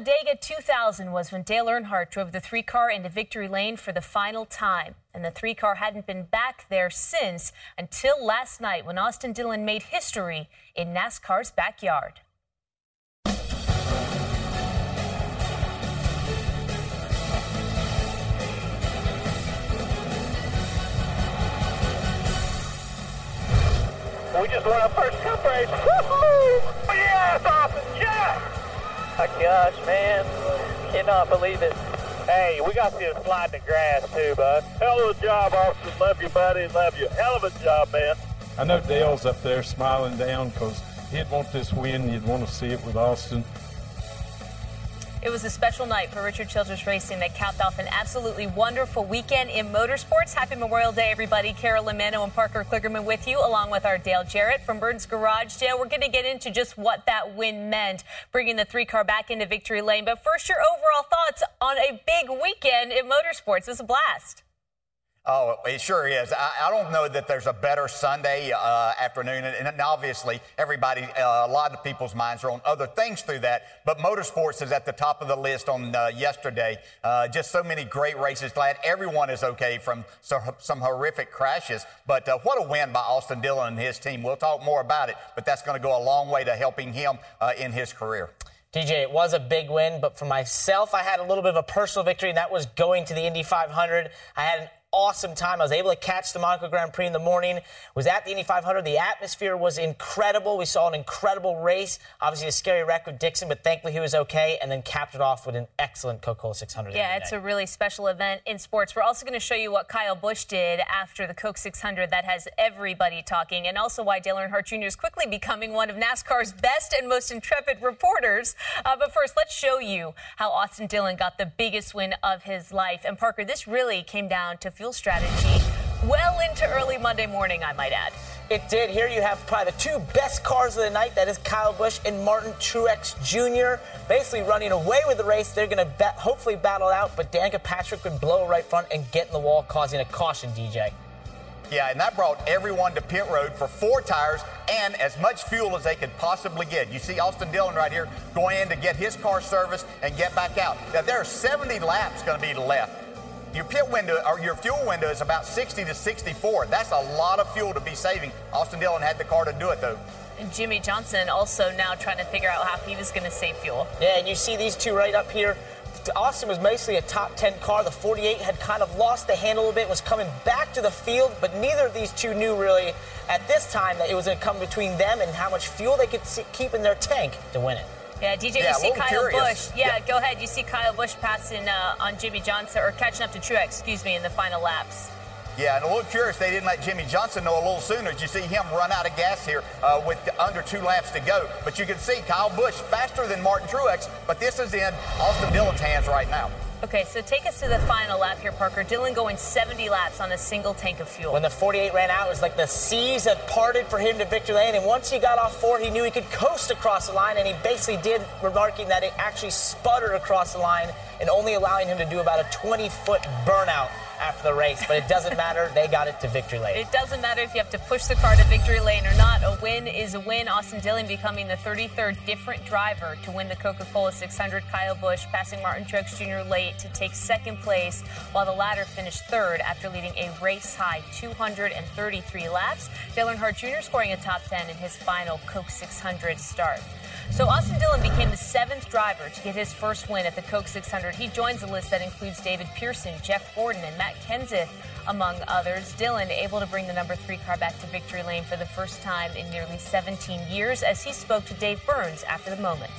Talladega 2000 was when Dale Earnhardt drove the three car into victory lane for the final time. And the three car hadn't been back there since until last night when Austin Dillon made history in NASCAR's backyard. We just won our first cup race. Woo-hoo! Yes, Austin, yes! My gosh, man. Cannot believe it. Hey, we got you to slide the grass too, bud. Hell of a job, Austin. Love you, buddy. Love you. Hell of a job, man. I know Dale's up there smiling down because he'd want this win. You'd want to see it with Austin. It was a special night for Richard Childress Racing that capped off an absolutely wonderful weekend in motorsports. Happy Memorial Day, everybody. Carolyn Manno and Parker Kligerman with you, along with our Dale Jarrett from Burns Garage. Dale, we're going to get into just what that win meant, bringing the three car back into victory lane. But first, your overall thoughts on a big weekend in motorsports. It was a blast. Oh, it sure is. I, I, don't know that there's a better Sunday uh, afternoon, and, and, obviously everybody, uh, a lot of people's minds are on other things through that. But motorsports is at the top of the list on uh, yesterday. Uh, just so many great races. Glad everyone is okay from so, some horrific crashes. But uh, what a win by Austin Dillon and his team. We'll talk more about it, but that's going to go a long way to helping him uh, in his career. DJ, it was a big win, but for myself, I had a little bit of a personal victory, and that was going to the Indy 500. I had an awesome time. I was able to catch the Monaco Grand Prix in the morning. Was at the Indy 500. The atmosphere was incredible. We saw an incredible race. Obviously, a scary wreck with Dixon, but thankfully he was okay. And then capped it off with an excellent Coca-Cola 600. Yeah, it's a really special event in sports. We're also going to show you what Kyle Busch did after the Coke 600. That has everybody talking, and also why Dale Earnhardt Jr. is quickly becoming one of NASCAR's best and most intrepid reporters. Uh, but first, let's show you how Austin Dillon got the biggest win of his life. And Parker, this really came down to fuel strategy well into early Monday morning, I might add. It did. Here you have probably the two best cars of the night. That is Kyle Busch and Martin Truex Jr. Basically running away with the race. They're going to bet, hopefully battle out, but Danica Patrick would blow right front and get in the wall, causing a caution, DJ. Yeah, and that brought everyone to pit road for four tires and as much fuel as they could possibly get. You see Austin Dillon right here going in to get his car serviced and get back out. Now, there are 70 laps going to be left. Your pit window or your fuel window is about 60 to 64. That's a lot of fuel to be saving. Austin Dillon had the car to do it though. And Jimmie Johnson also now trying to figure out how he was going to save fuel. Yeah, and you see these two right up here. Austin was mostly a top 10 car. The 48 had kind of lost the handle a bit, was coming back to the field, but neither of these two knew really at this time that it was going to come between them and how much fuel they could keep in their tank to win it. Yeah, DJ, yeah, you see Kyle Busch. Yeah, yeah, go ahead. You see Kyle Busch passing uh, on Jimmie Johnson, or catching up to Truex, excuse me, in the final laps. Yeah, and a little curious they didn't let Jimmie Johnson know a little sooner. You see him run out of gas here uh, with under two laps to go. But you can see Kyle Busch faster than Martin Truex, but this is in Austin Dillon's hands right now. Okay, so take us to the final lap here, Parker. Dillon going 70 laps on a single tank of fuel. When the 48 ran out, it was like the seas had parted for him to victory lane. And once he got off four, he knew he could coast across the line. And he basically did, remarking that it actually sputtered across the line and only allowing him to do about a 20 foot burnout after the race, but it doesn't matter. They got it to victory lane. It doesn't matter if you have to push the car to victory lane or not. A win is a win. Austin Dillon becoming the 33rd different driver to win the Coca Cola 600. Kyle Busch passing Martin Truex Jr. late to take second place, while the latter finished third after leading a race high 233 laps. Dale Earnhardt Jr. scoring a top 10 in his final Coke 600 start. So Austin Dillon became the seventh driver to get his first win at the Coke 600. He joins a list that includes David Pearson, Jeff Gordon, and Matt Kenseth, among others. Dillon able to bring the number three car back to victory lane for the first time in nearly 17 years as he spoke to Dave Burns after the moment.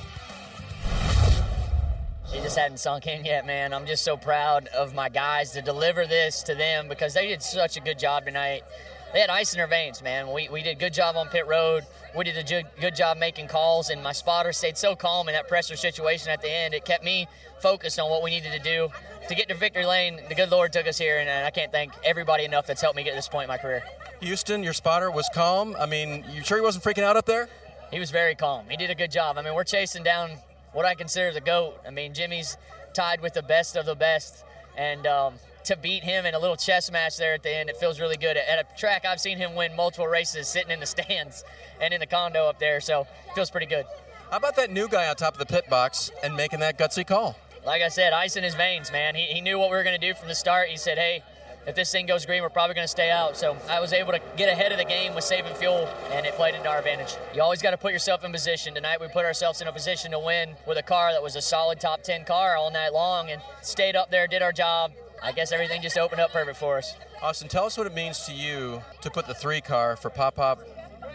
It just hadn't sunk in yet, man. I'm just so proud of my guys to deliver this to them because they did such a good job tonight. They had ice in their veins, man. We, we did a good job on pit road. We did a good, good job making calls, and my spotter stayed so calm in that pressure situation at the end. It kept me focused on what we needed to do to get to victory lane. The good Lord took us here, and, and I can't thank everybody enough that's helped me get to this point in my career. Houston, your spotter was calm. I mean, you sure he wasn't freaking out up there? He was very calm. He did a good job. I mean, we're chasing down what I consider the GOAT. I mean, Jimmy's tied with the best of the best. And um, to beat him in a little chess match there at the end, it feels really good. At a track, I've seen him win multiple races sitting in the stands and in the condo up there, so it feels pretty good. How about that new guy on top of the pit box and making that gutsy call? Like I said, ice in his veins, man. He, he knew what we were going to do from the start. He said, hey, if this thing goes green, we're probably going to stay out. So I was able to get ahead of the game with saving fuel, and it played into our advantage. You always got to put yourself in position. Tonight, we put ourselves in a position to win with a car that was a solid top 10 car all night long and stayed up there, did our job. I guess everything just opened up perfect for us. Austin, tell us what it means to you to put the three car for Pop Pop,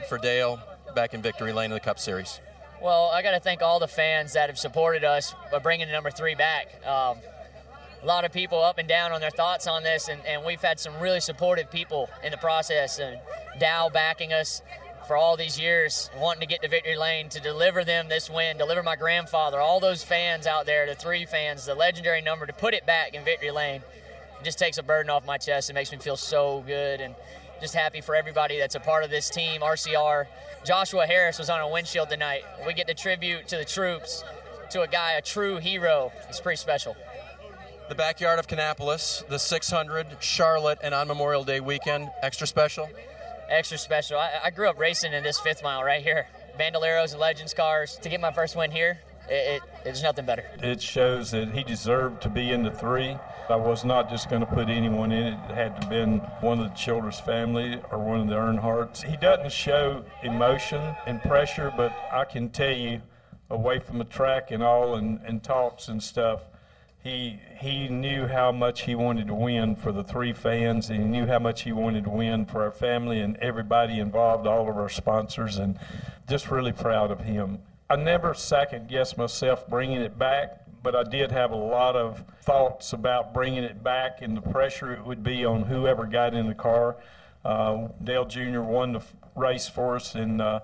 for Dale, back in victory lane in the Cup Series. Well, I got to thank all the fans that have supported us by bringing the number three back. Um, a lot of people up and down on their thoughts on this, and, and we've had some really supportive people in the process. And Dow backing us for all these years, wanting to get to victory lane to deliver them this win, deliver my grandfather, all those fans out there, the three fans, the legendary number, to put it back in victory lane. It just takes a burden off my chest. It makes me feel so good and just happy for everybody that's a part of this team, RCR. Joshua Harris was on a windshield tonight. We get the tribute to the troops, to a guy, a true hero. It's pretty special the backyard of Kannapolis, the 600, Charlotte, and on Memorial Day weekend. Extra special? Extra special. I, I grew up racing in this fifth mile right here. Bandoleros and Legends cars. To get my first win here, it, it, there's nothing better. It shows that he deserved to be in the three. I was not just going to put anyone in it. It had to been one of the Childress family or one of the Earnhardts. He doesn't show emotion and pressure, but I can tell you, away from the track and all and, and talks and stuff, he he knew how much he wanted to win for the three fans, and he knew how much he wanted to win for our family and everybody involved, all of our sponsors, and just really proud of him. I never second guessed myself bringing it back, but I did have a lot of thoughts about bringing it back and the pressure it would be on whoever got in the car. Uh, Dale Jr. won the race for us, and uh,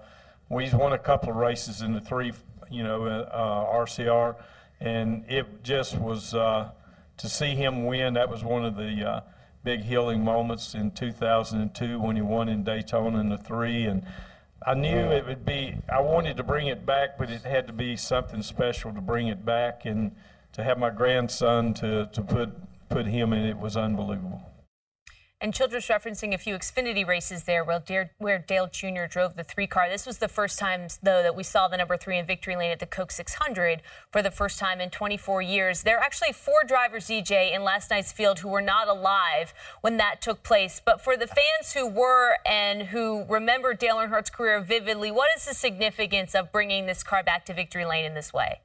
he's won a couple of races in the three, you know, uh, RCR and it just was uh, to see him win. That was one of the uh, big healing moments in 2002 when he won in Daytona in the three, and I knew uh, it would be. I wanted to bring it back, but it had to be something special to bring it back, and to have my grandson to to put put him in it was unbelievable. And Childress referencing a few Xfinity races there where where Dale Jr. drove the three car. This was the first time, though, that we saw the number three in victory lane at the Coke 600 for the first time in 24 years. There are actually four drivers, DJ, in last night's field who were not alive when that took place. But for the fans who were and who remember Dale Earnhardt's career vividly, what is the significance of bringing this car back to victory lane in this way?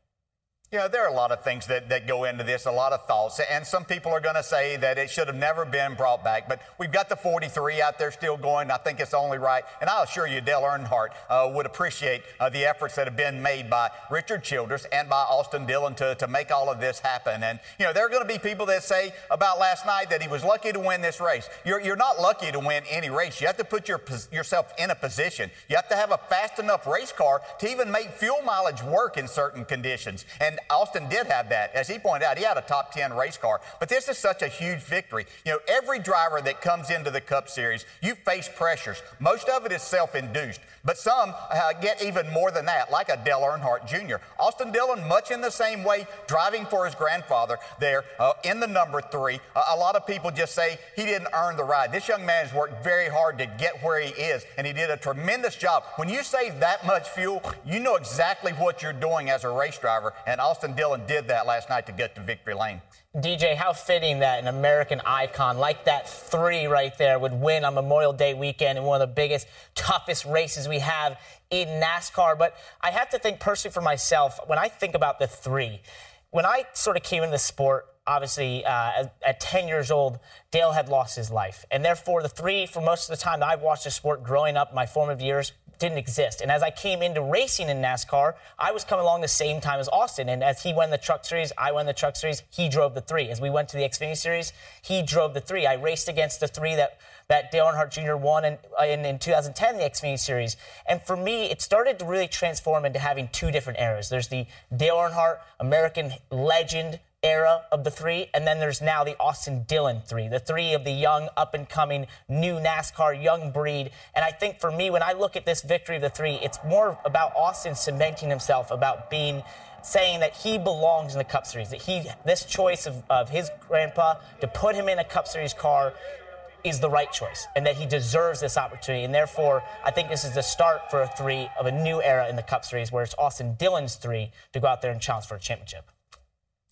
Know, there are a lot of things that, that go into this, a lot of thoughts. And some people are going to say that it should have never been brought back. But we've got the 43 out there still going. I think it's only right. And I'll assure you, Dale Earnhardt uh, would appreciate uh, the efforts that have been made by Richard Childress and by Austin Dillon to, to make all of this happen. And, you know, there are going to be people that say about last night that he was lucky to win this race. You're, you're not lucky to win any race. You have to put your, yourself in a position. You have to have a fast enough race car to even make fuel mileage work in certain conditions. And Austin did have that. As he pointed out, he had a top 10 race car. But this is such a huge victory. You know, every driver that comes into the Cup Series, you face pressures. Most of it is self induced, but some uh, get even more than that, like a Dale Earnhardt Jr. Austin Dillon, much in the same way, driving for his grandfather there uh, in the number three. Uh, a lot of people just say he didn't earn the ride. This young man has worked very hard to get where he is, and he did a tremendous job. When you save that much fuel, you know exactly what you're doing as a race driver, and Austin Dillon did that last night to get to victory lane. DJ, how fitting that an American icon like that three right there would win on Memorial Day weekend in one of the biggest, toughest races we have in NASCAR. But I have to think personally for myself, when I think about the three, when I sort of came into the sport, obviously uh, at, at, 10 years old, Dale had lost his life. And therefore, the three, for most of the time that I've watched the sport growing up, my formative years, didn't exist. And as I came into racing in NASCAR, I was coming along the same time as Austin. And as he won the Truck Series, I won the Truck Series. He drove the three. As we went to the Xfinity Series, he drove the three. I raced against the three that that Dale Earnhardt Jr. won in, in, in 2010, the Xfinity Series. And for me, it started to really transform into having two different eras. There's the Dale Earnhardt, American legend era of the three, and then there's now the Austin Dillon three, the three of the young, up and coming, new NASCAR young breed. And I think for me, when I look at this victory of the three, it's more about Austin cementing himself, about being saying that he belongs in the Cup Series, that he this choice of, of his grandpa to put him in a Cup Series car is the right choice and that he deserves this opportunity. And therefore, I think this is the start for a three of a new era in the Cup Series where it's Austin Dillon's three to go out there and challenge for a championship.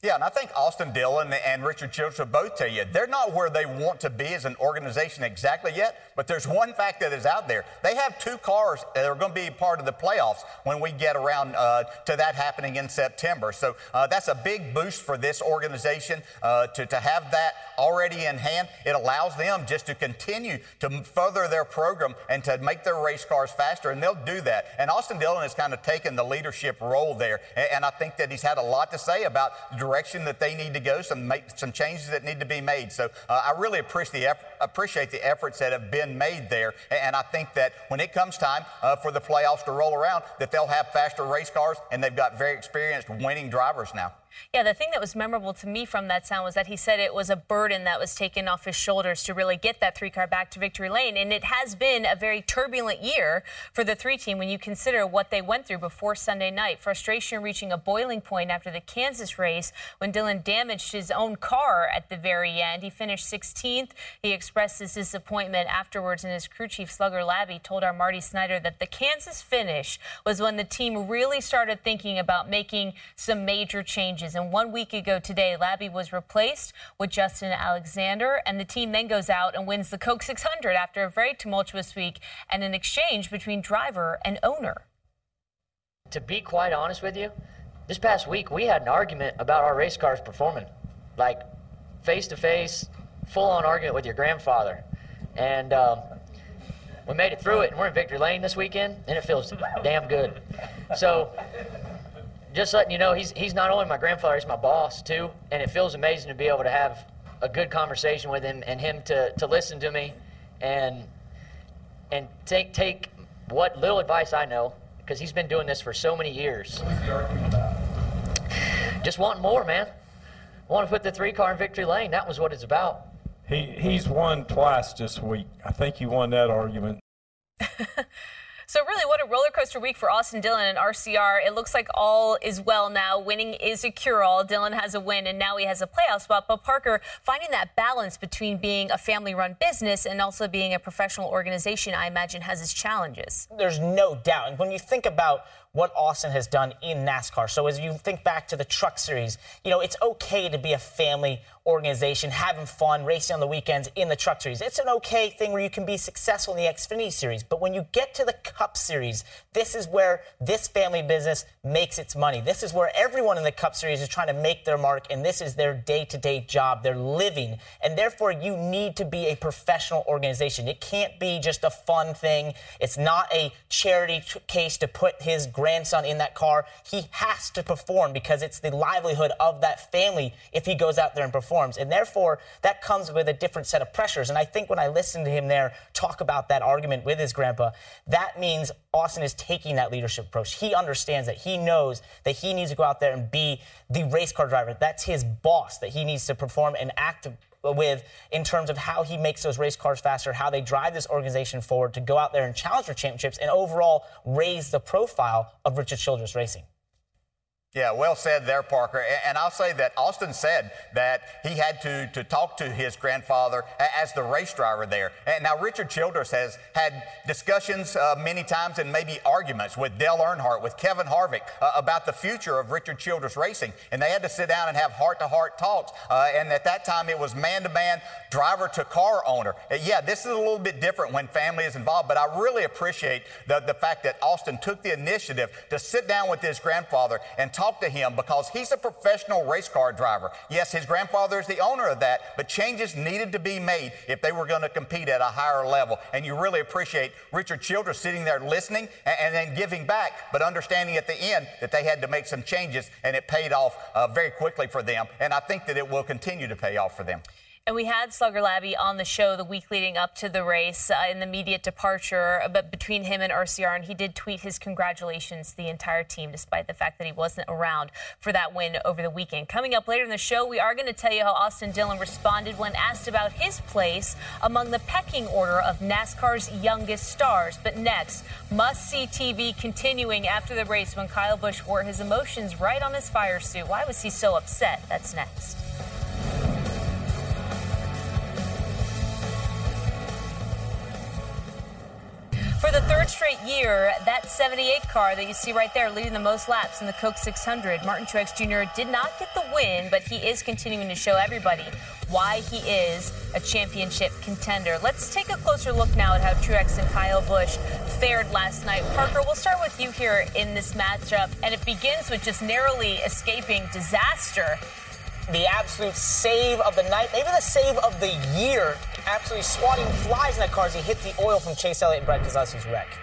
Yeah, and I think Austin Dillon and Richard Childress will both tell you they're not where they want to be as an organization exactly yet, but there's one fact that is out there. They have two cars that are going to be part of the playoffs when we get around uh, to that happening in September. So uh, that's a big boost for this organization uh, to, to have that already in hand. It allows them just to continue to further their program and to make their race cars faster, and they'll do that. And Austin Dillon has kind of taken the leadership role there, and I think that he's had a lot to say about that they need to go, some make, some changes that need to be made. So uh, I really appreciate the, appreciate the efforts that have been made there, and I think that when it comes time uh, for the playoffs to roll around, that they'll have faster race cars, and they've got very experienced winning drivers now. Yeah, the thing that was memorable to me from that sound was that he said it was a burden that was taken off his shoulders to really get that three car back to victory lane. And it has been a very turbulent year for the three team when you consider what they went through before Sunday night. Frustration reaching a boiling point after the Kansas race when Dillon damaged his own car at the very end. He finished 16th. He expressed his disappointment afterwards, and his crew chief, Slugger Labbe, told our Marty Snider that the Kansas finish was when the team really started thinking about making some major changes changes. And one week ago today, Labbe was replaced with Justin Alexander, and the team then goes out and wins the Coke 600 after a very tumultuous week and an exchange between driver and owner. To be quite honest with you, this past week we had an argument about our race cars performing, like face to face, full on argument with your grandfather, and. Um, we made it through it, and we're in Victory Lane this weekend, and it feels damn good. So, just letting you know, he's, he's not only my grandfather, he's my boss too. And it feels amazing to be able to have a good conversation with him and him to, to listen to me and, and take, take what little advice I know, because he's been doing this for so many years. Just wanting more, man. I want to put the three car in victory lane. That was what it's about. He, he's won twice this week. I think he won that argument. So really, what a roller coaster week for Austin Dillon and RCR. It looks like all is well now. Winning is a cure-all. Dillon has a win, and now he has a playoff spot. But Parker, finding that balance between being a family-run business and also being a professional organization, I imagine, has its challenges. There's no doubt. And when you think about what Austin has done in NASCAR. So as you think back to the Truck Series, you know, it's okay to be a family organization, having fun, racing on the weekends in the Truck Series. It's an okay thing where you can be successful in the Xfinity Series. But when you get to the Cup Series, this is where this family business makes its money. This is where everyone in the Cup Series is trying to make their mark, and this is their day-to-day job. They're living, and therefore you need to be a professional organization. It can't be just a fun thing. It's not a charity case to put his grandson in that car. He has to perform because it's the livelihood of that family if he goes out there and performs. And therefore, that comes with a different set of pressures. And I think when I listened to him there talk about that argument with his grandpa, that means Austin is taking that leadership approach. He understands that. He knows that he needs to go out there and be the race car driver. That's his boss that he needs to perform and act with in terms of how he makes those race cars faster, how they drive this organization forward to go out there and challenge for championships and overall raise the profile of Richard Childress Racing. Yeah, well said there, Parker. And I'll say that Austin said that he had to, to talk to his grandfather as the race driver there. And now Richard Childress has had discussions uh, many times and maybe arguments with Dale Earnhardt, with Kevin Harvick uh, about the future of Richard Childress Racing. And they had to sit down and have heart-to-heart talks. Uh, and at that time, it was man-to-man, driver-to-car owner. Uh, yeah, this is a little bit different when family is involved, but I really appreciate the, the fact that Austin took the initiative to sit down with his grandfather and talk talk to him because he's a professional race car driver. Yes, his grandfather is the owner of that, but changes needed to be made if they were going to compete at a higher level. And you really appreciate Richard Childress sitting there listening and, then giving back, but understanding at the end that they had to make some changes, and it paid off uh, very quickly for them. And I think that it will continue to pay off for them. And we had Slugger Labbe on the show the week leading up to the race uh, in the immediate departure, but between him and RCR, and he did tweet his congratulations to the entire team, despite the fact that he wasn't around for that win over the weekend. Coming up later in the show, we are going to tell you how Austin Dillon responded when asked about his place among the pecking order of NASCAR's youngest stars. But next, must see TV continuing after the race when Kyle Busch wore his emotions right on his fire suit. Why was he so upset? That's next. For the third straight year, that 78 car that you see right there leading the most laps in the Coke 600, Martin Truex Jr. did not get the win, but he is continuing to show everybody why he is a championship contender. Let's take a closer look now at how Truex and Kyle Busch fared last night. Parker, we'll start with you here in this matchup, and it begins with just narrowly escaping disaster the absolute save of the night, maybe the save of the year. Absolutely swatting flies in that car as he hit the oil from Chase Elliott and Brad Keselowski's wreck.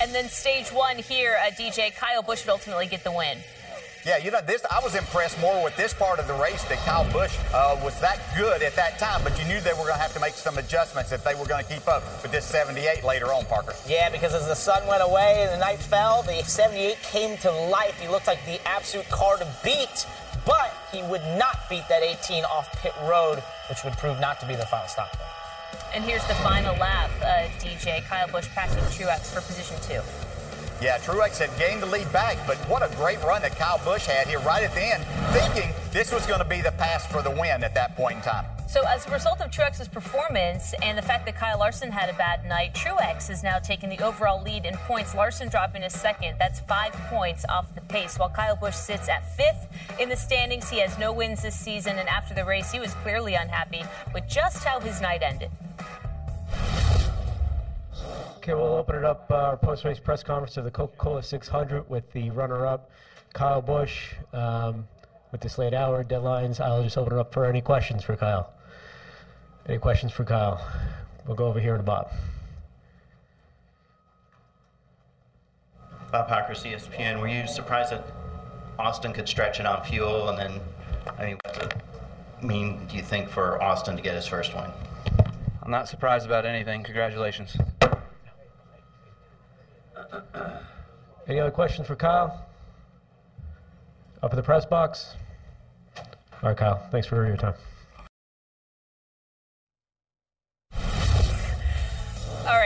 And then stage one here at DJ, Kyle Busch would ultimately get the win. Yeah, you know, this I was impressed more with this part of the race that Kyle Busch uh, was that good at that time, but you knew they were going to have to make some adjustments if they were going to keep up with this 78 later on, Parker. Yeah, because as the sun went away and the night fell, the 78 came to life. He looked like the absolute car to beat but he would not beat that 18 off pit road, which would prove not to be the final stop. Though. And here's the final lap, uh, DJ. Kyle Busch passing Truex for position two. Yeah, Truex had gained the lead back, but what a great run that Kyle Busch had here right at the end, thinking this was going to be the pass for the win at that point in time. So, as a result of Truex's performance and the fact that Kyle Larson had a bad night, Truex is now taking the overall lead in points. Larson dropping to second. That's five points off the pace, while Kyle Busch sits at fifth in the standings. He has no wins this season, and after the race, he was clearly unhappy with just how his night ended. Okay, we'll open it up uh, our post-race press conference of the Coca-Cola 600 with the runner-up, Kyle Busch. Um, with this late hour deadlines, I'll just open it up for any questions for Kyle. Any questions for Kyle? We'll go over here to Bob. Bob Pockrass, ESPN. Were you surprised that Austin could stretch it on fuel? And then, I mean, what does it mean, do you think, for Austin to get his first win? I'm not surprised about anything. Congratulations. Any other questions for Kyle? Up in the press box? All right, Kyle. Thanks for your time.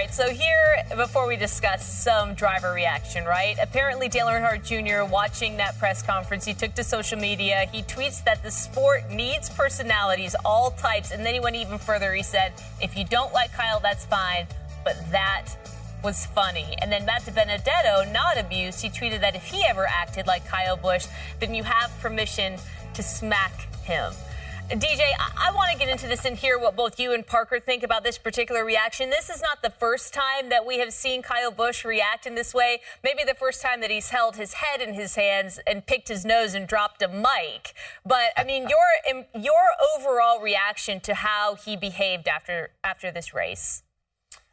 Right, so here, before we discuss some driver reaction, right? Apparently, Dale Earnhardt Jr., watching that press conference, he took to social media. He tweets that the sport needs personalities, all types. And then he went even further. He said, if you don't like Kyle, that's fine. But that was funny. And then Matt Benedetto, not abused, he tweeted that if he ever acted like Kyle Busch, then you have permission to smack him. DJ, I, want to get into this and hear what both you and Parker think about this particular reaction. This is not the first time that we have seen Kyle Busch react in this way. Maybe the first time that he's held his head in his hands and picked his nose and dropped a mic. But I mean, your your overall reaction to how he behaved after after this race.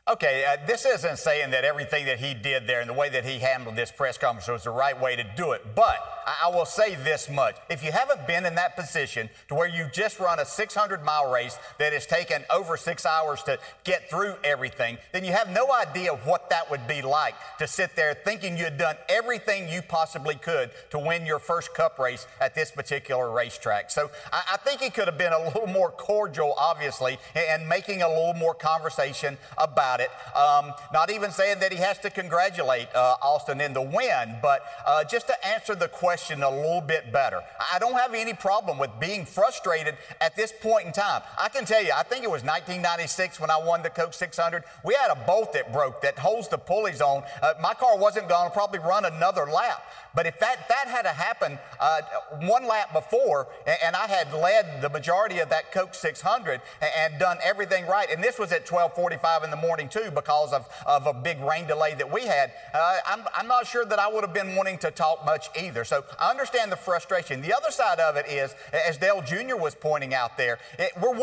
Okay, uh, this isn't saying that everything that he did there and the way that he handled this press conference was the right way to do it, but I, I will say this much. If you haven't been in that position to where you just run a 600 mile race that has taken over six hours to get through everything, then you have no idea what that would be like to sit there thinking you had done everything you possibly could to win your first cup race at this particular racetrack. So I, I think he could have been a little more cordial, obviously, and making a little more conversation about about it. Um, not even saying that he has to congratulate uh, Austin in the win, but uh, just to answer the question a little bit better. I don't have any problem with being frustrated at this point in time. I can tell you, I think it was 1996 when I won the Coke 600. We had a bolt that broke that holds the pulleys on. Uh, my car wasn't going to probably run another lap. But if that, that had happened uh, one lap before, and, and, I had led the majority of that Coke 600 and, and, done everything right, and this was at 12:45 in the morning too because of, of a big rain delay that we had. Uh, I'm, I'm not sure that I would have been wanting to talk much either. So I understand the frustration. The other side of it is, as Dale Jr. was pointing out there, it, we're,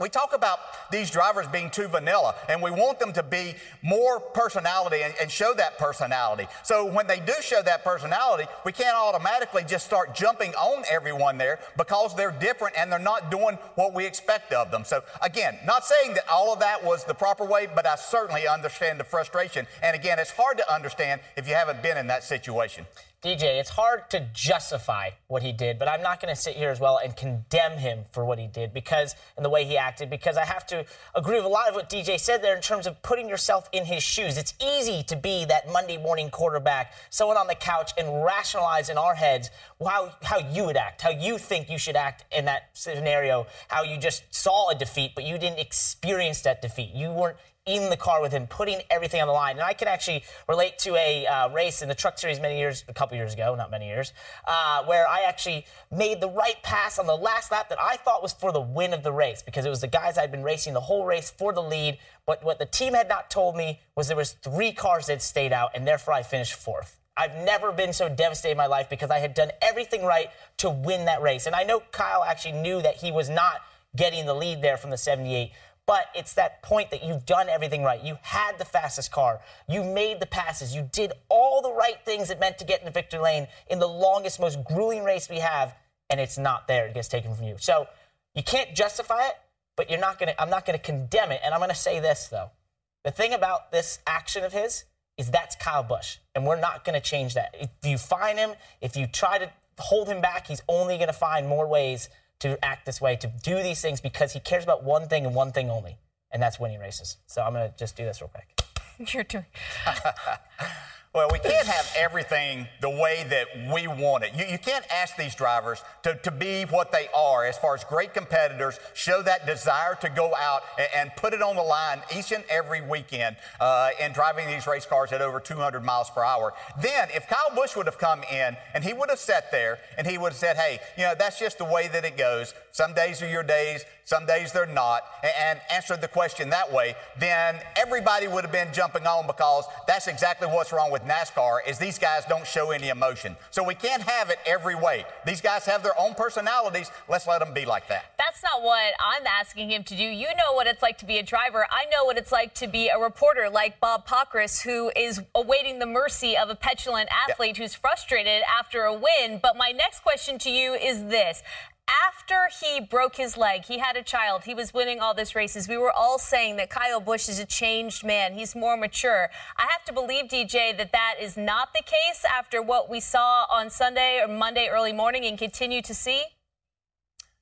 we talk about these drivers being too vanilla, and we want them to be more personality and, and show that personality. So when they do show that personality, we can't automatically just start jumping on everyone there because they're different and they're not doing what we expect of them. So again, not saying that all of that was the proper way, but I certainly understand the frustration. And again, it's hard to understand if you haven't been in that situation. DJ, it's hard to justify what he did, but I'm not going to sit here as well and condemn him for what he did because and the way he acted because I have to agree with a lot of what DJ said there in terms of putting yourself in his shoes. It's easy to be that Monday morning quarterback, someone on the couch and rationalize in our heads how how you would act, how you think you should act in that scenario, how you just saw a defeat but you didn't experience that defeat. You weren't in the car with him, putting everything on the line. And I can actually relate to a uh, race in the Truck Series many years, a couple years ago, not many years, uh, where I actually made the right pass on the last lap that I thought was for the win of the race because it was the guys I'd been racing the whole race for the lead. But what the team had not told me was there was three cars that stayed out, and therefore I finished fourth. I've never been so devastated in my life because I had done everything right to win that race. And I know Kyle actually knew that he was not getting the lead there from the 78. But it's that point that you've done everything right. You had the fastest car. You made the passes. You did all the right things it meant to get into victory lane in the longest, most grueling race we have, and it's not there. It gets taken from you. So you can't justify it, but you're not gonna. I'm not gonna condemn it. And I'm gonna say this though: the thing about this action of his is that's Kyle Busch, and we're not gonna change that. If you find him, if you try to hold him back, he's only gonna find more ways to act this way, to do these things because he cares about one thing and one thing only, and that's winning races. So I'm going to just do this real quick. Your turn. Well, we can't have everything the way that we want it. You, you can't ask these drivers to, to be what they are as far as great competitors, show that desire to go out and, and put it on the line each and every weekend uh, in driving these race cars at over 200 miles per hour. Then, if Kyle Busch would have come in and he would have sat there and he would have said, hey, you know, that's just the way that it goes. Some days are your days, some days they're not, and, answered the question that way, then everybody would have been jumping on because that's exactly what's wrong with NASCAR is these guys don't show any emotion. So we can't have it every way. These guys have their own personalities. Let's let them be like that. That's not what I'm asking him to do. You know what it's like to be a driver. I know what it's like to be a reporter like Bob Pockrass, who is awaiting the mercy of a petulant athlete who's frustrated after a win. But my next question to you is this after he broke his leg, he had a child, he was winning all these races. We were all saying that Kyle Busch is a changed man. He's more mature. I have to believe, DJ, that that is not the case after what we saw on Sunday or Monday early morning and continue to see.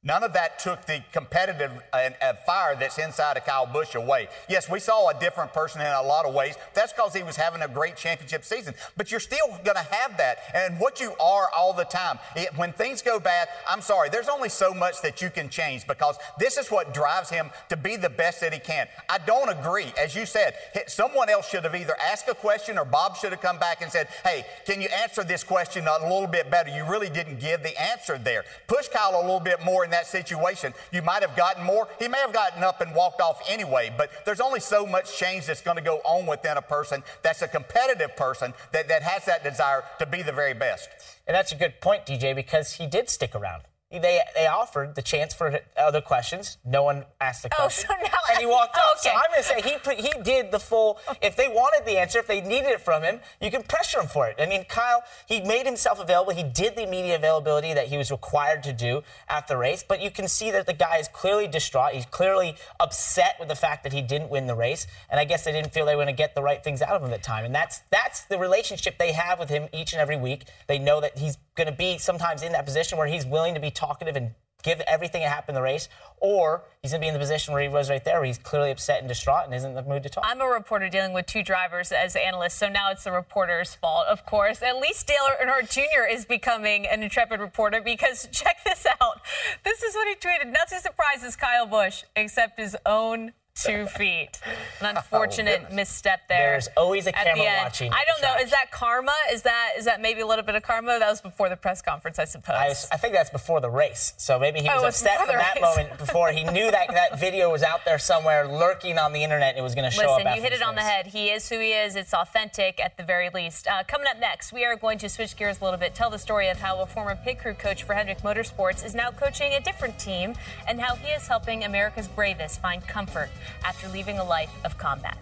None of that took the competitive uh, uh, fire that's inside of Kyle Busch away. Yes, we saw a different person in a lot of ways. That's because he was having a great championship season. But you're still going to have that. And what you are all the time. It, when things go bad, I'm sorry, there's only so much that you can change because this is what drives him to be the best that he can. I don't agree. As you said, someone else should have either asked a question or Bob should have come back and said, hey, can you answer this question a little bit better? You really didn't give the answer there. Push Kyle a little bit more that situation. You might have gotten more. He may have gotten up and walked off anyway, but there's only so much change that's going to go on within a person that's a competitive person that, that has that desire to be the very best. And that's a good point, DJ, because he did stick around they they offered the chance for other questions. No one asked the oh, question, oh, so now and he walked off. Okay. So I'm going to say he he did the full. If they wanted the answer, if they needed it from him, you can pressure him for it. I mean, Kyle, he made himself available. He did the media availability that he was required to do at the race. But you can see that the guy is clearly distraught. He's clearly upset with the fact that he didn't win the race. And I guess they didn't feel they were going to get the right things out of him at the time. And that's that's the relationship they have with him each and every week. They know that he's going to be sometimes in that position where he's willing to be talkative and give everything that happened in the race, or he's going to be in the position where he was right there, where he's clearly upset and distraught and isn't in the mood to talk. I'm a reporter dealing with two drivers as analysts, so now it's the reporter's fault, of course. At least Dale Earnhardt Jr. is becoming an intrepid reporter because check this out. This is what he tweeted. Nothing surprises Kyle Busch except his own two feet. An unfortunate oh, misstep there. There's always a camera watching. I don't know. Is that karma? Is that is that maybe a little bit of karma? That was before the press conference, I suppose. I, I think that's before the race. So maybe he was oh, upset from that race. moment before he knew that that video was out there somewhere lurking on the internet. And it was going to show Listen, up. you hit it on race. the head. He is who he is. It's authentic at the very least. Uh, coming up next, we are going to switch gears a little bit, tell the story of how a former pit crew coach for Hendrick Motorsports is now coaching a different team, and how he is helping America's bravest find comfort after leaving a life of combat.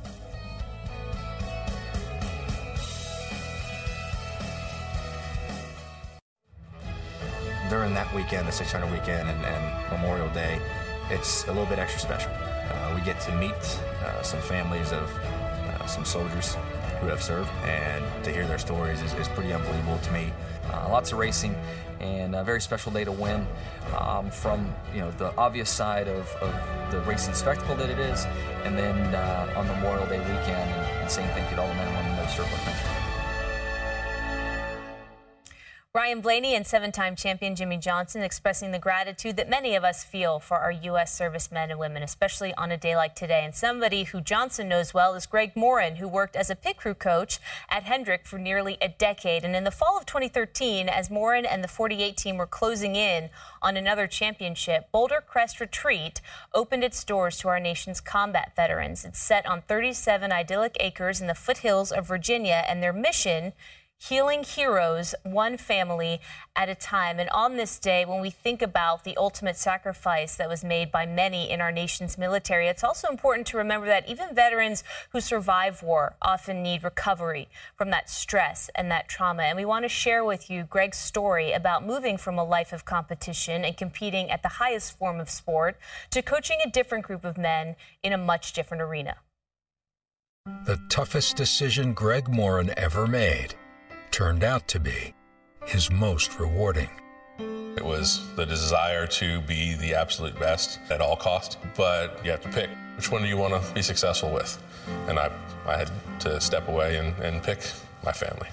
During that weekend, the 600 weekend and, and Memorial Day, it's a little bit extra special. Uh, we get to meet uh, some families of uh, some soldiers who have served, and to hear their stories is, is pretty unbelievable to me. Uh, lots of racing, and a very special day to win um, from you know the obvious side of, of, the racing spectacle that it is, and then uh, on Memorial Day weekend, and, and saying thank you to all the men and women that serve our country. Ryan Blaney and seven time champion Jimmie Johnson expressing the gratitude that many of us feel for our U.S. servicemen and women, especially on a day like today. And somebody who Johnson knows well is Greg Morin, who worked as a pit crew coach at Hendrick for nearly a decade. And in the fall of 2013, as Morin and the 48 team were closing in on another championship, Boulder Crest Retreat opened its doors to our nation's combat veterans. It's set on 37 idyllic acres in the foothills of Virginia, and their mission healing heroes one family at a time. And on this day, when we think about the ultimate sacrifice that was made by many in our nation's military, it's also important to remember that even veterans who survive war often need recovery from that stress and that trauma. And we want to share with you Greg's story about moving from a life of competition and competing at the highest form of sport to coaching a different group of men in a much different arena. The toughest decision Greg Morin ever made turned out to be his most rewarding. It was the desire to be the absolute best at all costs, but you have to pick which one do you want to be successful with. And I, I had to step away and, and pick my family.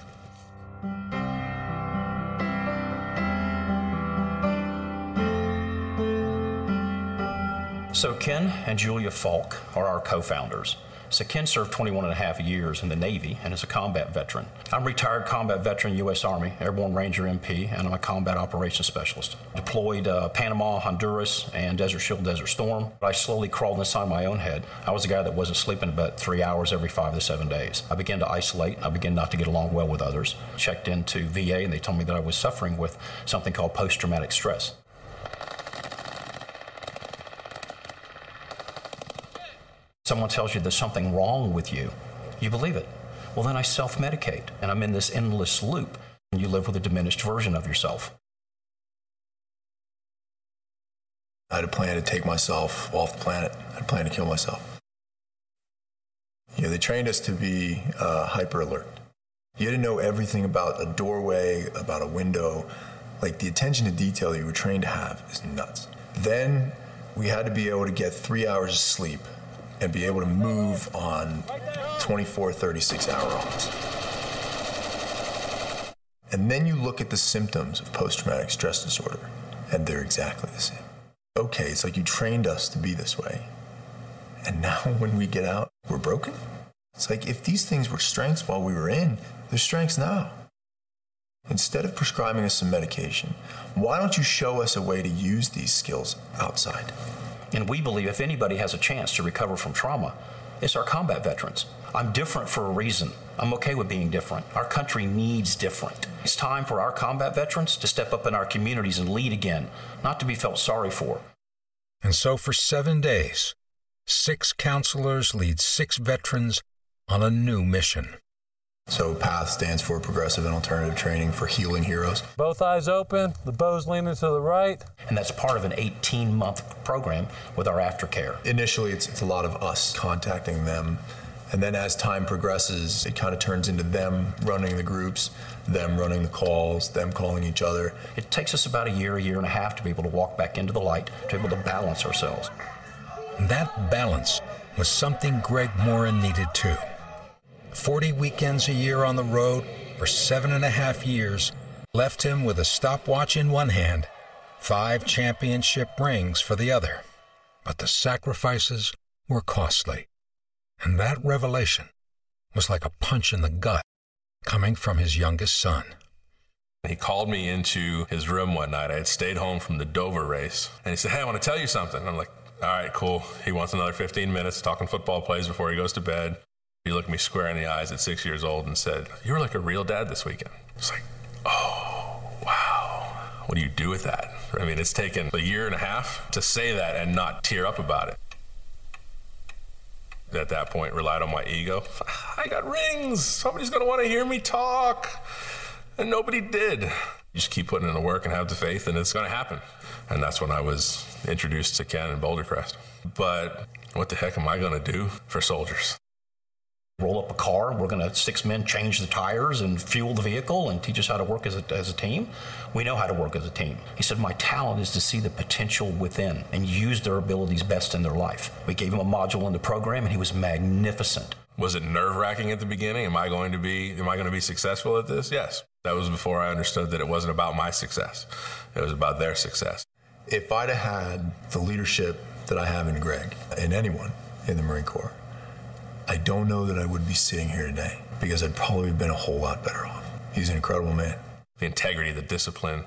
So, Ken and Julia Falk are our co founders. So Ken served 21 and a half years in the Navy and is a combat veteran. I'm retired combat veteran, U.S. Army, Airborne Ranger MP, and I'm a combat operations specialist. Deployed uh, Panama, Honduras, and Desert Shield, Desert Storm. I slowly crawled inside my own head. I was a guy that wasn't sleeping about three hours every five to seven days. I began to isolate. I began not to get along well with others. Checked into VA, and they told me that I was suffering with something called post-traumatic stress. Someone tells you there's something wrong with you, you believe it. Well, then I self medicate, and I'm in this endless loop, and you live with a diminished version of yourself. I had a plan to take myself off the planet. I had a plan to kill myself. You know, they trained us to be uh, hyper alert. You had to know everything about a doorway, about a window. Like the attention to detail you were trained to have is nuts. Then we had to be able to get three hours of sleep and be able to move on 24, 36 hour olds. And then you look at the symptoms of post traumatic stress disorder, and they're exactly the same. Okay, it's like you trained us to be this way. And now when we get out, we're broken. It's like if these things were strengths while we were in, they're strengths now. Instead of prescribing us some medication, why don't you show us a way to use these skills outside? And we believe if anybody has a chance to recover from trauma, it's our combat veterans. I'm different for a reason. I'm okay with being different. Our country needs different. It's time for our combat veterans to step up in our communities and lead again, not to be felt sorry for. And so for seven days, six counselors lead six veterans on a new mission. So PATH stands for Progressive and Alternative Training for Healing Heroes. Both eyes open, the bow's leaning to the right. And that's part of an 18 month program with our aftercare. Initially, it's, it's a lot of us contacting them. And then as time progresses, it kind of turns into them running the groups, them running the calls, them calling each other. It takes us about a year, a year and a half to be able to walk back into the light, to be able to balance ourselves. That balance was something Greg Morin needed too. 40 weekends a year on the road for seven and a half years left him with a stopwatch in one hand, five championship rings for the other. But the sacrifices were costly. And that revelation was like a punch in the gut coming from his youngest son. He called me into his room one night. I had stayed home from the Dover race. And he said, Hey, I want to tell you something. I'm like, All right, cool. He wants another 15 minutes talking football plays before he goes to bed. He looked me square in the eyes at six years old and said, You were like a real dad this weekend. It's like, Oh, wow. What do you do with that? I mean, it's taken a year and a half to say that and not tear up about it at that point relied on my ego. I got rings. Somebody's going to want to hear me talk. And nobody did. You just keep putting in the work and have the faith, and it's going to happen. And that's when I was introduced to Ken and Boulder Crest. But what the heck am I going to do for soldiers? Roll up a car. We're going to six men change the tires and fuel the vehicle and teach us how to work as a, as a team. We know how to work as a team. He said, My talent is to see the potential within and use their abilities best in their life. We gave him a module in the program and he was magnificent. Was it nerve wracking at the beginning? Am I going to be am I going to be successful at this? Yes. That was before I understood that it wasn't about my success. It was about their success. If I'd have had the leadership that I have in Greg and anyone in the Marine Corps, I don't know that I would be sitting here today because I'd probably have been a whole lot better off. He's an incredible man. The integrity, the discipline,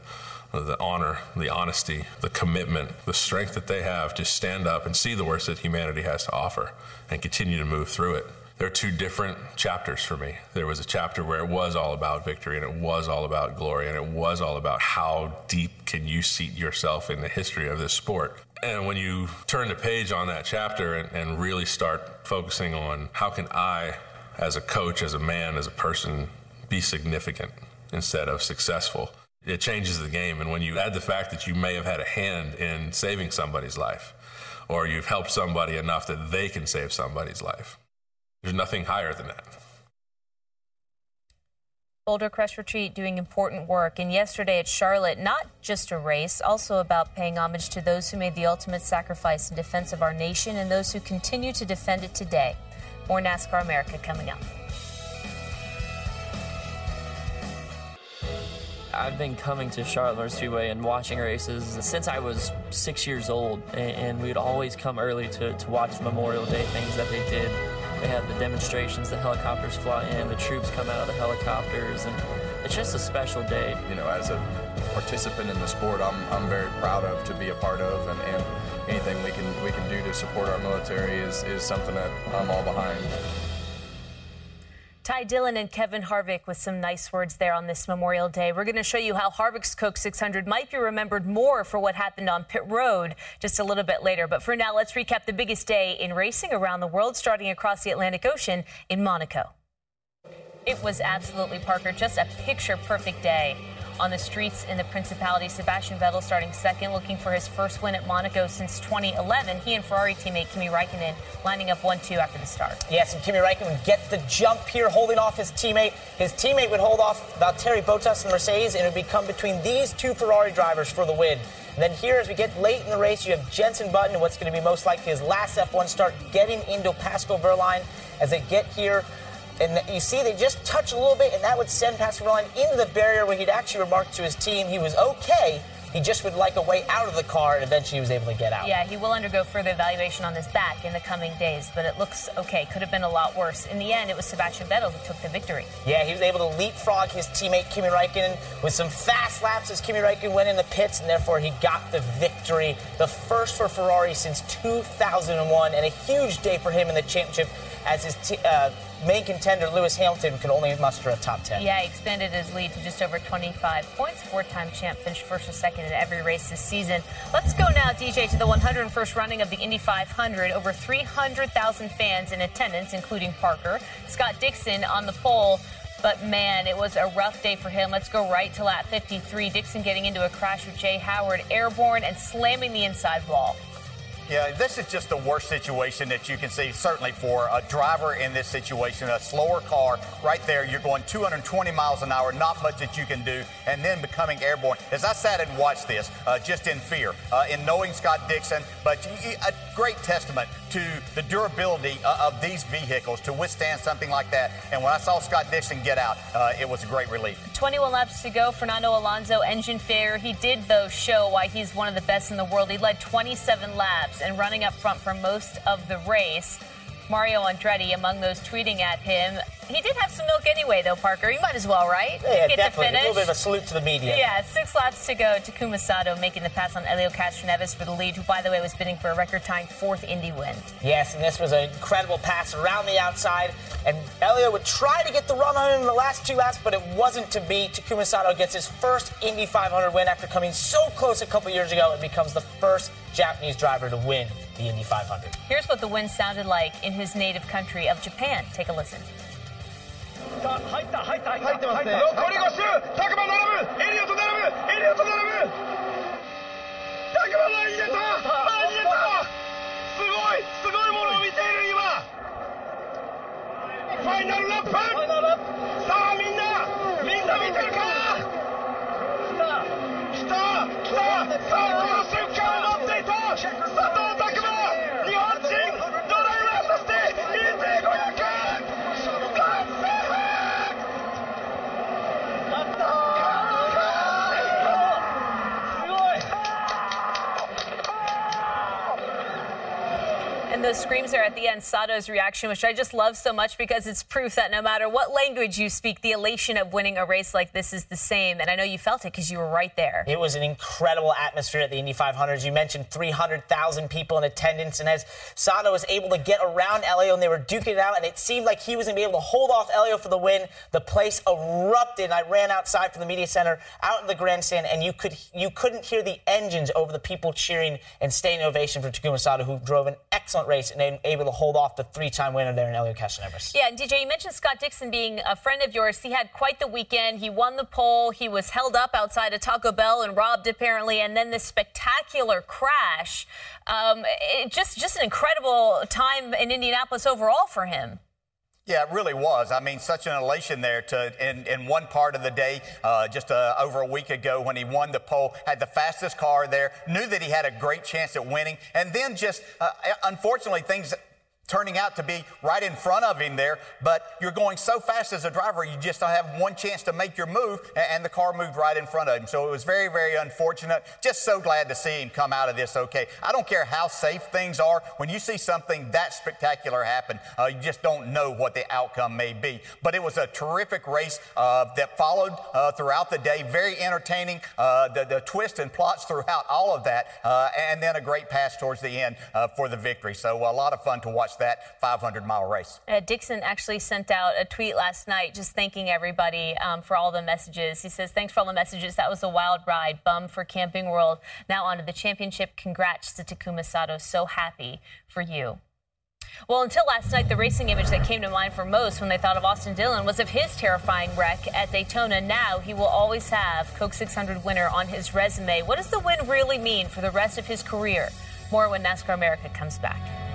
the honor, the honesty, the commitment, the strength that they have to stand up and see the worst that humanity has to offer and continue to move through it. There are two different chapters for me. There was a chapter where it was all about victory and it was all about glory and it was all about how deep can you seat yourself in the history of this sport. And when you turn the page on that chapter and, and really start focusing on how can I, as a coach, as a man, as a person, be significant instead of successful, it changes the game. And when you add the fact that you may have had a hand in saving somebody's life, or you've helped somebody enough that they can save somebody's life, there's nothing higher than that. Boulder Crest Retreat doing important work. And yesterday at Charlotte, not just a race, also about paying homage to those who made the ultimate sacrifice in defense of our nation and those who continue to defend it today. More NASCAR America coming up. I've been coming to Charlotte Motor Speedway and watching races since I was six years old, and we'd always come early to, to watch Memorial Day things that they did they have the demonstrations, the helicopters fly in, the troops come out of the helicopters, and it's just a special day. You know, as a participant in the sport, I'm, I'm very proud of to be a part of, and, and anything we can we can do to support our military is, is something that I'm all behind. Ty Dillon and Kevin Harvick with some nice words there on this Memorial Day. We're going to show you how Harvick's Coke 600 might be remembered more for what happened on pit road just a little bit later. But for now, let's recap the biggest day in racing around the world, starting across the Atlantic Ocean in Monaco. It was absolutely, Parker, just a picture perfect day on the streets in the Principality. Sebastian Vettel starting second, looking for his first win at Monaco since 2011. He and Ferrari teammate Kimi Raikkonen lining up 1 2 after the start. Yes, and Kimi Raikkonen gets the jump here, holding off his teammate. His teammate would hold off Valtteri Bottas and Mercedes, and it would become between these two Ferrari drivers for the win. And then here, as we get late in the race, you have Jenson Button, what's going to be most likely his last F1 start, getting into Pascal Wehrlein as they get here and you see, they just touch a little bit, and that would send Pascal Wehrlein into the barrier where he'd actually remarked to his team he was okay. He just would like a way out of the car, and eventually he was able to get out. Yeah, he will undergo further evaluation on his back in the coming days, but it looks okay. Could have been a lot worse. In the end, it was Sebastian Vettel who took the victory. Yeah, he was able to leapfrog his teammate Kimi Raikkonen with some fast laps as Kimi Raikkonen went in the pits, and therefore he got the victory. The first for Ferrari since 2001, and a huge day for him in the championship as his t- uh, main contender Lewis Hamilton could only muster a top 10. Yeah, he expanded his lead to just over 25 points. Four-time champ finished first or second in every race this season. Let's go now, DJ, to the 101st running of the Indy 500. Over 300,000 fans in attendance, including Parker. Scott Dixon on the pole. But man, it was a rough day for him. Let's go right to lap 53. Dixon getting into a crash with Jay Howard, airborne and slamming the inside wall. Yeah, this is just the worst situation that you can see, certainly for a driver in this situation. A slower car right there, you're going 220 miles an hour, not much that you can do, and then becoming airborne. As I sat and watched this, uh, just in fear, uh, in knowing Scott Dixon, but a great testament to the durability uh, of these vehicles to withstand something like that. And when I saw Scott Dixon get out, uh, it was a great relief. 21 laps to go. Fernando Alonso, engine failure. He did, though, show why he's one of the best in the world. He led 27 laps and running up front for most of the race. Mario Andretti among those tweeting at him. He did have some milk anyway, though, Parker. You might as well, right? Yeah, definitely. A little bit of a salute to the media. Yeah, six laps to go. Takuma Sato making the pass on Elio Castroneves for the lead, who, by the way, was bidding for a record-tying fourth Indy win. Yes, and this was an incredible pass around the outside. And Elio would try to get the run on him in the last two laps, but it wasn't to be. Takuma Sato gets his first Indy 500 win after coming so close a couple years ago and becomes the first Japanese driver to win the Indy 500. Here's what the win sounded like in his native country of Japan. Take a listen. 入った入った入ってますね残り5周タクマ並ぶエリオット並ぶエリオット並ぶタクマ前に出た前に出たすごいすごいものを見ている今ファイナルラップさあみんなみんな見てるか来た来たさあ And those screams are at the end. Sato's reaction, which I just love so much because it's proof that no matter what language you speak, the elation of winning a race like this is the same. And I know you felt it because you were right there. It was an incredible atmosphere at the Indy 500. You mentioned 300,000 people in attendance, and as Sato was able to get around Elio and they were duking it out, and it seemed like he was going to be able to hold off Elio for the win, the place erupted. I ran outside from the media center, out in the grandstand, and you could you couldn't hear the engines over the people cheering and standing ovation for Takuma Sato, who drove an excellent race and able to hold off the three-time winner there in Elio Castroneves. Yeah, and DJ, you mentioned Scott Dixon being a friend of yours. He had quite the weekend. He won the pole. He was held up outside a Taco Bell and robbed apparently, and then this spectacular crash. Um, just just an incredible time in Indianapolis overall for him. Yeah, it really was. I mean, such an elation there to in, in one part of the day, uh, just uh, over a week ago when he won the pole, had the fastest car there, knew that he had a great chance at winning, and then just uh, unfortunately things turning out to be right in front of him there. But you're going so fast as a driver, you just don't have one chance to make your move, and the car moved right in front of him. So it was very, very unfortunate. Just so glad to see him come out of this okay. I don't care how safe things are. When you see something that spectacular happen, uh, you just don't know what the outcome may be. But it was a terrific race uh, that followed uh, throughout the day. Very entertaining. Uh, the, the twists and plots throughout all of that, uh, and then a great pass towards the end uh, for the victory. So a lot of fun to watch that 500 mile race. Uh, Dixon actually sent out a tweet last night just thanking everybody um, for all the messages. He says, Thanks for all the messages. That was a wild ride. Bum for Camping World. Now on to the championship. Congrats to Takuma Sato. So happy for you. Well, until last night, the racing image that came to mind for most when they thought of Austin Dillon was of his terrifying wreck at Daytona. Now he will always have Coke 600 winner on his resume. What does the win really mean for the rest of his career? More when NASCAR America comes back.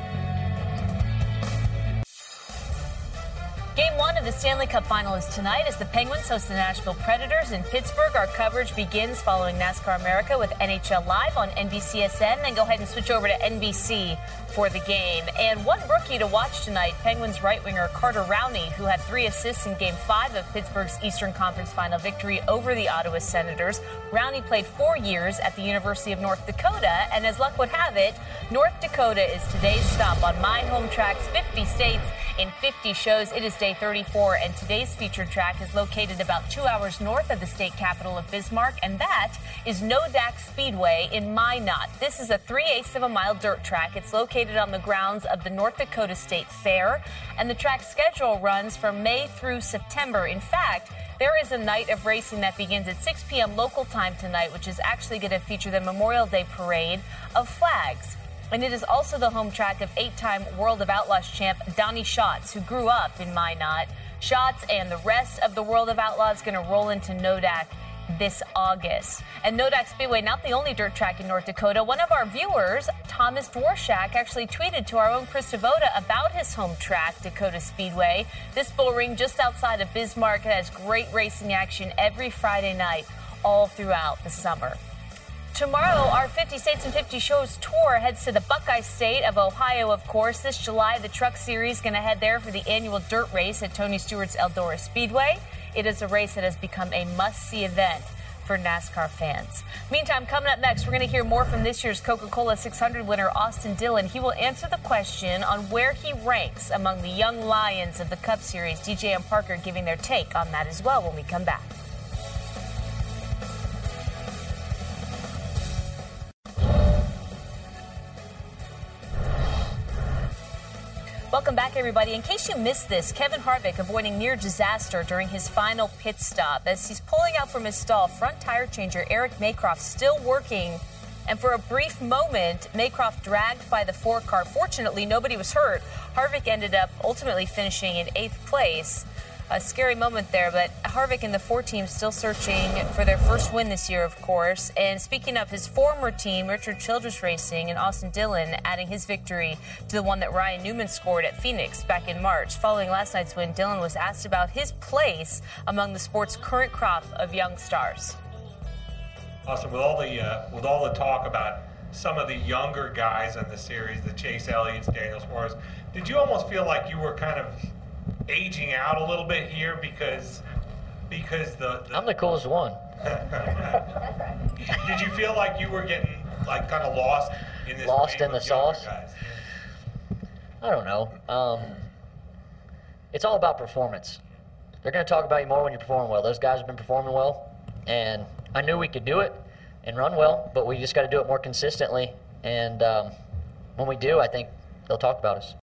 Game one of the Stanley Cup final is tonight as the Penguins host the Nashville Predators in Pittsburgh. Our coverage begins following NASCAR America with NHL Live on NBCSN. Then go ahead and switch over to NBC for the game. And one rookie to watch tonight, Penguins right winger Carter Rowney, who had three assists in game five of Pittsburgh's Eastern Conference final victory over the Ottawa Senators. Rowney played four years at the University of North Dakota, and as luck would have it, North Dakota is today's stop on my home tracks 50 states in 50 shows. It is day 34, and today's featured track is located about two hours north of the state capital of Bismarck, and that is Nodak Speedway in Minot. This is a 3 eighths of a mile dirt track. It's located on the grounds of the North Dakota State Fair, and the track schedule runs from May through September. In fact, there is a night of racing that begins at 6 p.m. local time tonight, which is actually going to feature the Memorial Day Parade of Flags. And it is also the home track of eight time World of Outlaws champ Donny Schatz, who grew up in Minot. Schatz and the rest of the World of Outlaws going to roll into Nodak this August. And Nodak Speedway, not the only dirt track in North Dakota. One of our viewers, Thomas Dworshak, actually tweeted to our own Krista Voda about his home track, Dakota Speedway. This bull ring just outside of Bismarck has great racing action every Friday night, all throughout the summer. Tomorrow, our 50 States and 50 Shows tour heads to the Buckeye State of Ohio, of course. This July, the Truck Series going to head there for the annual dirt race at Tony Stewart's Eldora Speedway. it is a race that has become a must see event for NASCAR fans. Meantime, coming up next, we're going to hear more from this year's Coca Cola 600 winner, Austin Dillon. He will answer the question on where he ranks among the young lions of the Cup Series. DJ and Parker giving their take on that as well when we come back. Welcome back, everybody. In case you missed this, Kevin Harvick avoiding near disaster during his final pit stop. As he's pulling out from his stall, front tire changer Eric Maycroft still working. And for a brief moment, Maycroft dragged by the four car. Fortunately, nobody was hurt. Harvick ended up ultimately finishing in eighth place a scary moment there. But Harvick and the four teams still searching for their first win this year, of course. And speaking of his former team, Richard Childress Racing and Austin Dillon adding his victory to the one that Ryan Newman scored at Phoenix back in March. Following last night's win, Dillon was asked about his place among the sport's current crop of young stars. Austin, with all the uh, with all the talk about some of the younger guys in the series, the Chase Elliott's, Daniel Suarez, did you almost feel like you were kind of aging out a little bit here because because the, the I'm the coolest one. Did you feel like you were getting like kind of lost in this lost in the sauce? Guys? I don't know. Um, it's all about performance. They're going to talk about you more when you perform well. Those guys have been performing well, and I knew we could do it and run well, but we just got to do it more consistently. And um, when we do, I think they'll talk about us.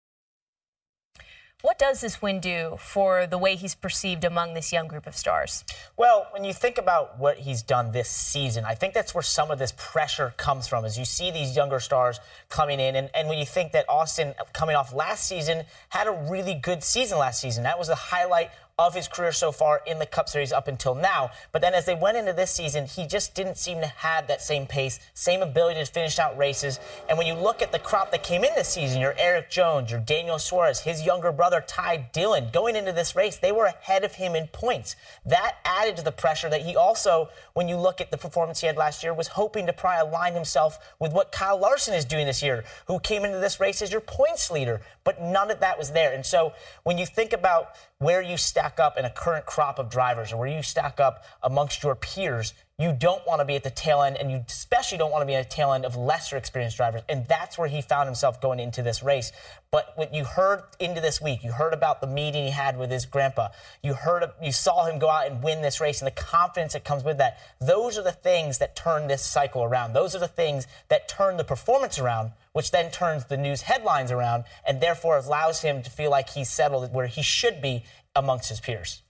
What does this win do for the way he's perceived among this young group of stars? Well, when you think about what he's done this season, I think that's where some of this pressure comes from. As you see these younger stars coming in, and, and when you think that Austin, coming off last season, had a really good season last season. That was the highlight of his career so far in the Cup Series up until now. But then as they went into this season, he just didn't seem to have that same pace, same ability to finish out races. And when you look at the crop that came in this season, your Erik Jones, your Daniel Suarez, his younger brother Ty Dillon, going into this race, they were ahead of him in points. That added to the pressure that he also, when you look at the performance he had last year, was hoping to probably align himself with what Kyle Larson is doing this year, who came into this race as your points leader. But none of that was there. And so when you think about where you stack up in a current crop of drivers or where you stack up amongst your peers, you don't want to be at the tail end, and you especially don't want to be at the tail end of lesser experienced drivers. And that's where he found himself going into this race. But what you heard into this week, you heard about the meeting he had with his grandpa. You heard, you saw him go out and win this race, and the confidence that comes with that. Those are the things that turn this cycle around. Those are the things that turn the performance around, which then turns the news headlines around, and therefore allows him to feel like he's settled where he should be amongst his peers.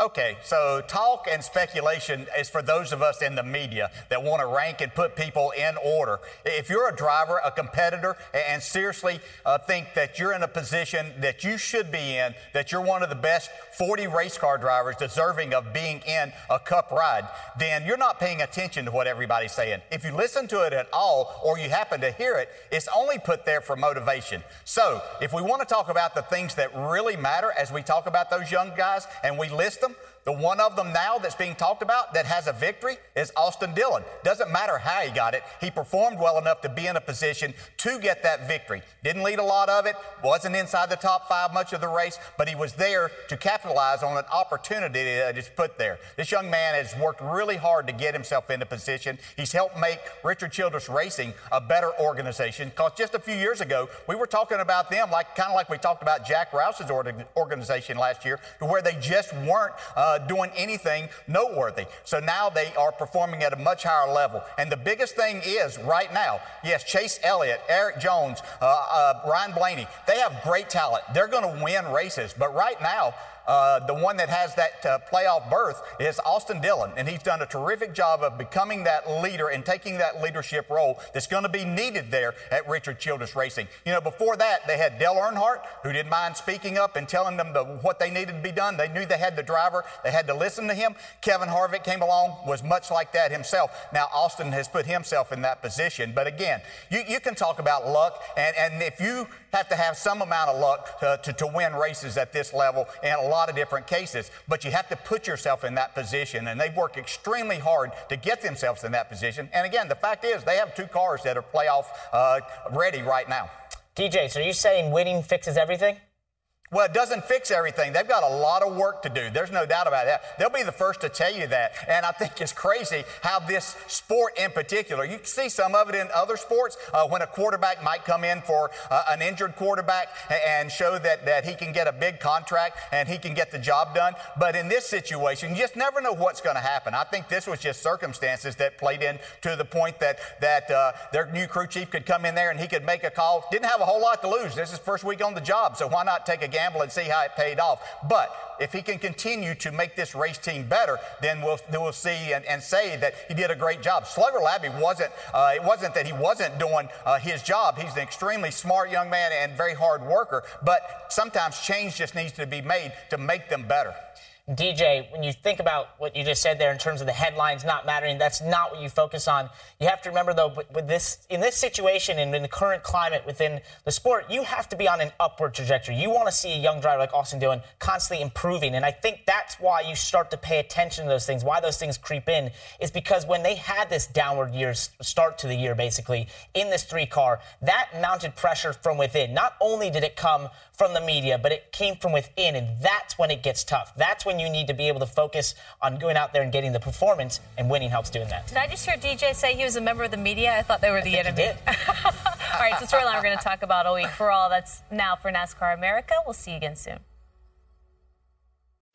Okay, so talk and speculation is for those of us in the media that want to rank and put people in order. If you're a driver, a competitor, and seriously uh, think that you're in a position that you should be in, that you're one of the best 40 race car drivers deserving of being in a cup ride, then you're not paying attention to what everybody's saying. If you listen to it at all or you happen to hear it, it's only put there for motivation. So if we want to talk about the things that really matter as we talk about those young guys and we list them. The one of them now that's being talked about that has a victory is Austin Dillon. Doesn't matter how he got it, he performed well enough to be in a position to get that victory. Didn't lead a lot of it, wasn't inside the top five much of the race, but he was there to capitalize on an opportunity that is put there. This young man has worked really hard to get himself into position. He's helped make Richard Childress Racing a better organization because just a few years ago, we were talking about them like kind of like we talked about Jack Roush's organization last year, to where they just weren't. Uh, doing anything noteworthy. So now they are performing at a much higher level. And the biggest thing is right now, yes, Chase Elliott, Erik Jones, uh, uh, Ryan Blaney, they have great talent. They're going to win races. But right now, uh, the one that has that uh, playoff berth is Austin Dillon, and he's done a terrific job of becoming that leader and taking that leadership role that's going to be needed there at Richard Childress Racing. You know, before that, they had Dale Earnhardt, who didn't mind speaking up and telling them the, what they needed to be done. They knew they had the driver, they had to listen to him. Kevin Harvick came along, was much like that himself. Now, Austin has put himself in that position. But again, you, you can talk about luck, and, and if you have to have some amount of luck to, to, to win races at this level, in a lot lot of different cases, but you have to put yourself in that position. And they've worked extremely hard to get themselves in that position. And again, the fact is, they have two cars that are playoff uh, ready right now. DJ, so are you saying winning fixes everything? Well, it doesn't fix everything. They've got a lot of work to do. There's no doubt about that. They'll be the first to tell you that. And I think it's crazy how this sport in particular, you see some of it in other sports uh, when a quarterback might come in for uh, an injured quarterback and show that, that he can get a big contract and he can get the job done. But in this situation, you just never know what's going to happen. I think this was just circumstances that played in to the point that, that uh, their new crew chief could come in there and he could make a call. Didn't have a whole lot to lose. This is first week on the job, so why not take a gamble and see how it paid off. But if he can continue to make this race team better, then we'll, then we'll see and, and, say that he did a great job. Slugger Labbe wasn't, uh, it wasn't that he wasn't doing uh, his job. He's an extremely smart young man and very hard worker, but sometimes change just needs to be made to make them better. DJ, when you think about what you just said there in terms of the headlines not mattering, that's not what you focus on. You have to remember though, with this in this situation and in the current climate within the sport, you have to be on an upward trajectory. You want to see a young driver like Austin Dillon constantly improving, and I think that's why you start to pay attention to those things. Why those things creep in is because when they had this downward year start to the year, basically in this three car, that mounted pressure from within. Not only did it come from the media, but it came from within, and that's when it gets tough. That's when you need to be able to focus on going out there and getting the performance, and winning helps doing that. Did I just hear DJ say he was a member of the media? I thought they were the enemy. all right, so storyline we're going to talk about all week for all. That's now for NASCAR America. We'll see you again soon.